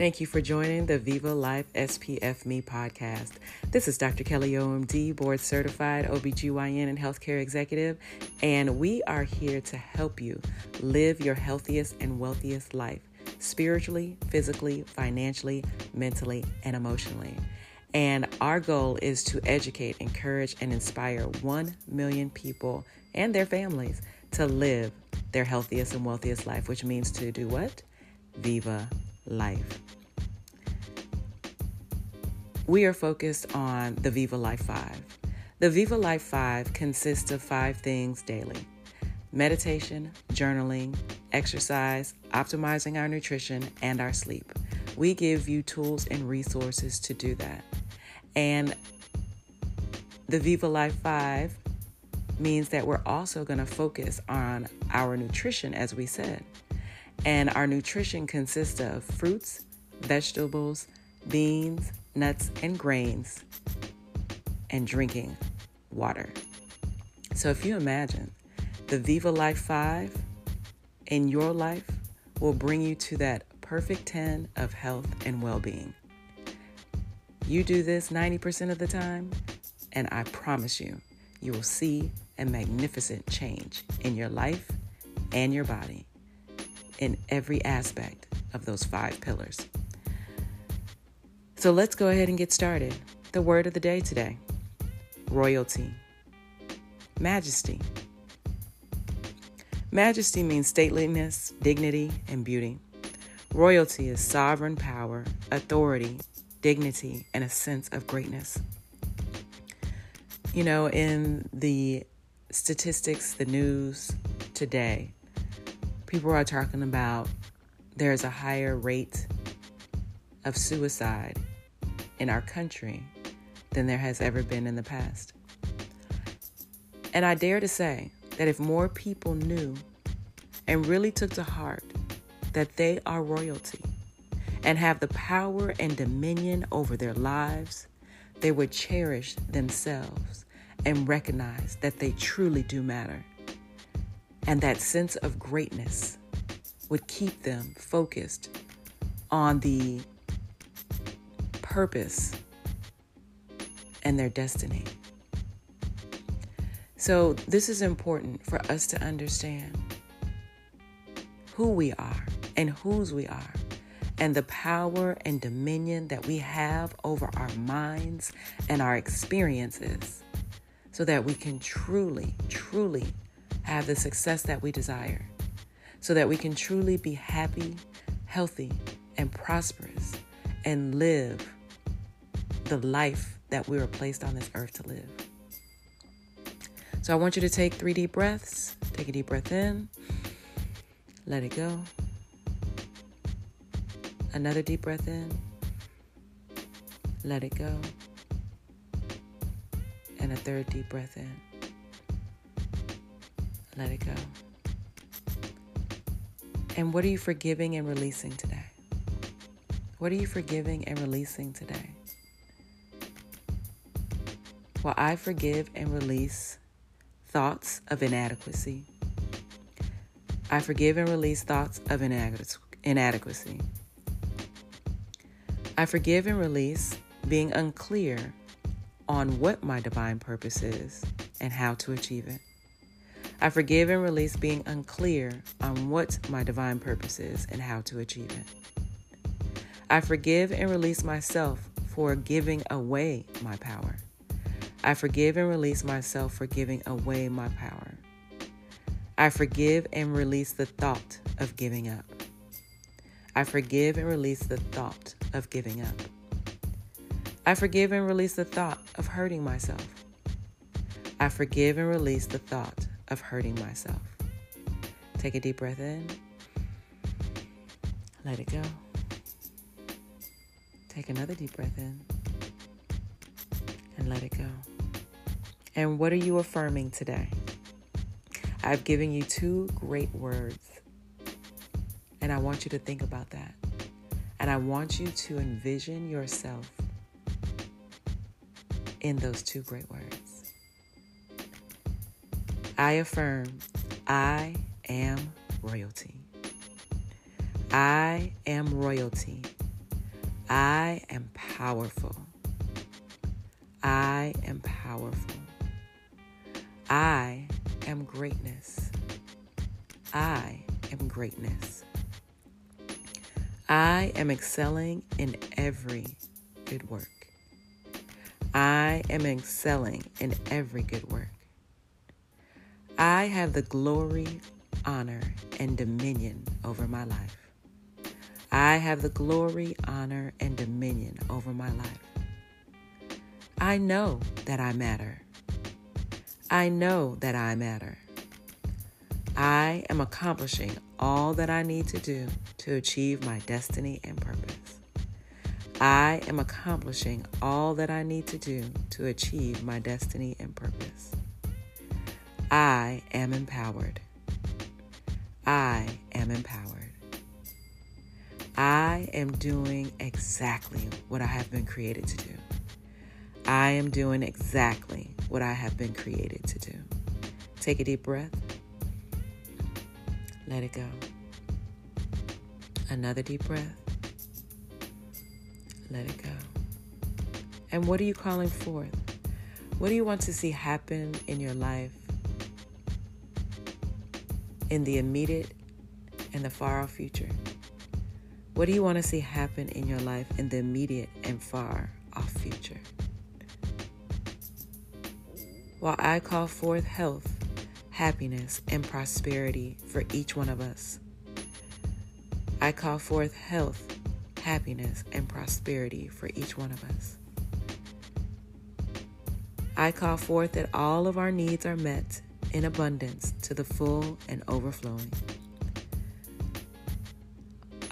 Thank you for joining the Viva Life SPF Me podcast. This is Dr. Kelly OMD, board certified OBGYN and healthcare executive, and we are here to help you live your healthiest and wealthiest life spiritually, physically, financially, mentally, and emotionally. And our goal is to educate, encourage, and inspire 1 million people and their families to live their healthiest and wealthiest life, which means to do what? Viva life. We are focused on the Viva Life 5. The Viva Life 5 consists of five things daily meditation, journaling, exercise, optimizing our nutrition, and our sleep. We give you tools and resources to do that. And the Viva Life 5 means that we're also going to focus on our nutrition, as we said. And our nutrition consists of fruits, vegetables, beans, nuts, and grains, and drinking water. So if you imagine the Viva Life 5 in your life will bring you to that perfect 10 of health and well being. You do this 90% of the time, and I promise you, you will see a magnificent change in your life and your body every aspect of those five pillars. So let's go ahead and get started. The word of the day today royalty, majesty. Majesty means stateliness, dignity, and beauty. Royalty is sovereign power, authority, dignity, and a sense of greatness. You know, in the statistics, the news today, people are talking about there's a higher rate of suicide in our country than there has ever been in the past. And I dare to say that if more people knew and really took to heart that they are royalty and have the power and dominion over their lives, they would cherish themselves and recognize that they truly do matter and that sense of greatness would keep them focused on the purpose and their destiny. So, this is important for us to understand who we are and whose we are, and the power and dominion that we have over our minds and our experiences, so that we can truly, truly have the success that we desire, so that we can truly be happy, healthy, and prosperous and live the life that we were placed on this earth to live. So I want you to take three deep breaths. Take a deep breath in, let it go. Another deep breath in, let it go. And a third deep breath in let it go. And what are you forgiving and releasing today? What are you forgiving and releasing today? Well, I forgive and release thoughts of inadequacy. I forgive and release thoughts of inadequacy. I forgive and release being unclear on what my divine purpose is and how to achieve it. I forgive and release being unclear on what my divine purpose is and how to achieve it. I forgive and release myself for giving away my power. I forgive and release myself for giving away my power. I forgive and release the thought of giving up. I forgive and release the thought of giving up. I forgive and release the thought of hurting myself. I forgive and release the thought of hurting myself. Take a deep breath in. Let it go. Take another deep breath in and let it go. And what are you affirming today? I've given you two great words, and I want you to think about that. And I want you to envision yourself in those two great words. I affirm I am royalty. I am royalty I am powerful. I am powerful. I am greatness. I am greatness. I am excelling in every good work. I am excelling in every good work. I have the glory, honor, and dominion over my life. I have the glory, honor, and dominion over my life. I know that I matter. I know that I matter. I am accomplishing all that I need to do to achieve my destiny and purpose. I am accomplishing all that I need to do to achieve my destiny and purpose. I am empowered. I am empowered. I am doing exactly what I have been created to do. I am doing exactly what I have been created to do. Take a deep breath. Let it go. Another deep breath. Let it go. And what are you calling forth? What do you want to see happen in your life in the immediate and the far off future? What do you want to see happen in your life in the immediate and far off future? While I call forth health, happiness, and prosperity for each one of us, I call forth health, happiness, and prosperity for each one of us. I call forth that all of our needs are met in abundance to the full and overflowing.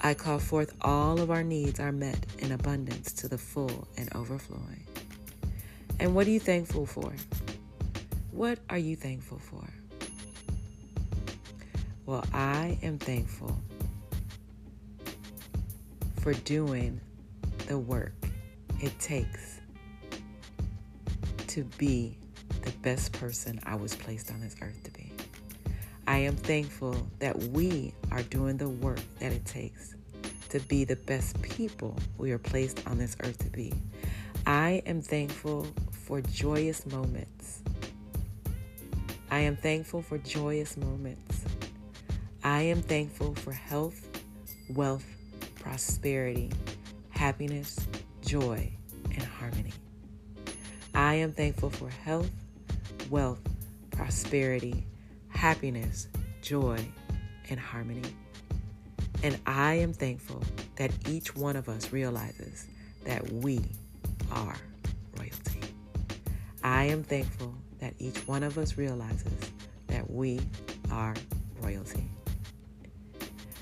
I call forth all of our needs are met in abundance to the full and overflowing. And what are you thankful for? What are you thankful for? Well, I am thankful for doing the work it takes to be the best person I was placed on this earth to be. I am thankful that we are doing the work that it takes to be the best people we are placed on this earth to be. I am thankful for joyous moments I am thankful for joyous moments. I am thankful for health, wealth, prosperity, happiness, joy, and harmony. I am thankful for health, wealth, prosperity, happiness, joy, and harmony. And I am thankful that each one of us realizes that we are royalty. I am thankful that each one of us realizes that we are royalty.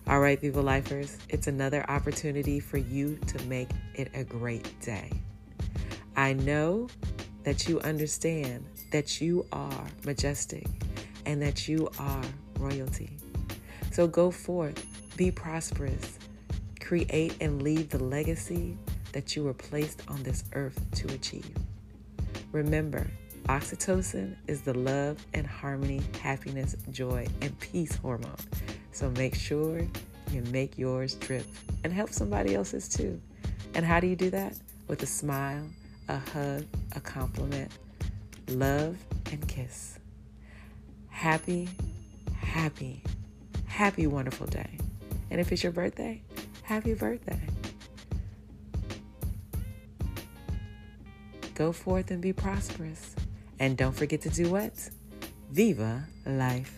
All right, people lifers, it's another opportunity for you to make it a great day. I know that you understand that you are majestic and that you are royalty. So go forth, be prosperous, create and leave the legacy that you were placed on this earth to achieve. Remember, Oxytocin is the love and harmony, happiness, joy, and peace hormone. So make sure you make yours drip and help somebody else's too. And how do you do that? With a smile, a hug, a compliment, love, and kiss. Happy, happy, happy, wonderful day. And if it's your birthday, happy birthday. Go forth and be prosperous. And don't forget to do what? Viva life.